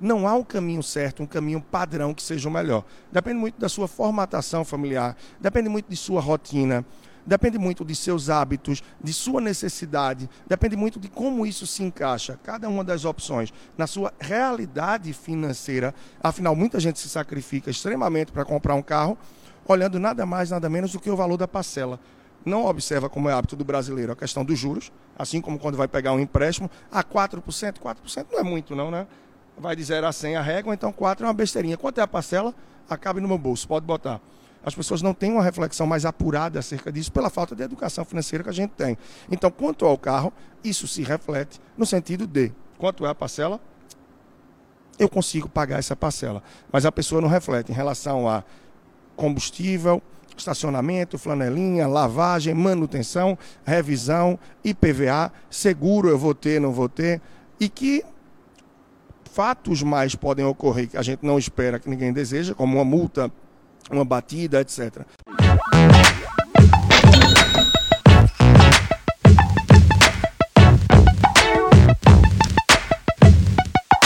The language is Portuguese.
Não há um caminho certo, um caminho padrão que seja o melhor. Depende muito da sua formatação familiar, depende muito de sua rotina, depende muito de seus hábitos, de sua necessidade, depende muito de como isso se encaixa, cada uma das opções, na sua realidade financeira. Afinal, muita gente se sacrifica extremamente para comprar um carro, olhando nada mais, nada menos do que o valor da parcela. Não observa como é hábito do brasileiro a questão dos juros, assim como quando vai pegar um empréstimo, a 4%, 4% não é muito não, né? Vai de 0 a 100 a régua, então 4 é uma besteirinha. Quanto é a parcela? Acabe no meu bolso, pode botar as pessoas não têm uma reflexão mais apurada acerca disso pela falta de educação financeira que a gente tem. Então, quanto ao carro, isso se reflete no sentido de quanto é a parcela? Eu consigo pagar essa parcela. Mas a pessoa não reflete em relação a combustível, estacionamento, flanelinha, lavagem, manutenção, revisão, IPVA, seguro eu vou ter, não vou ter, e que fatos mais podem ocorrer que a gente não espera, que ninguém deseja, como uma multa uma batida, etc.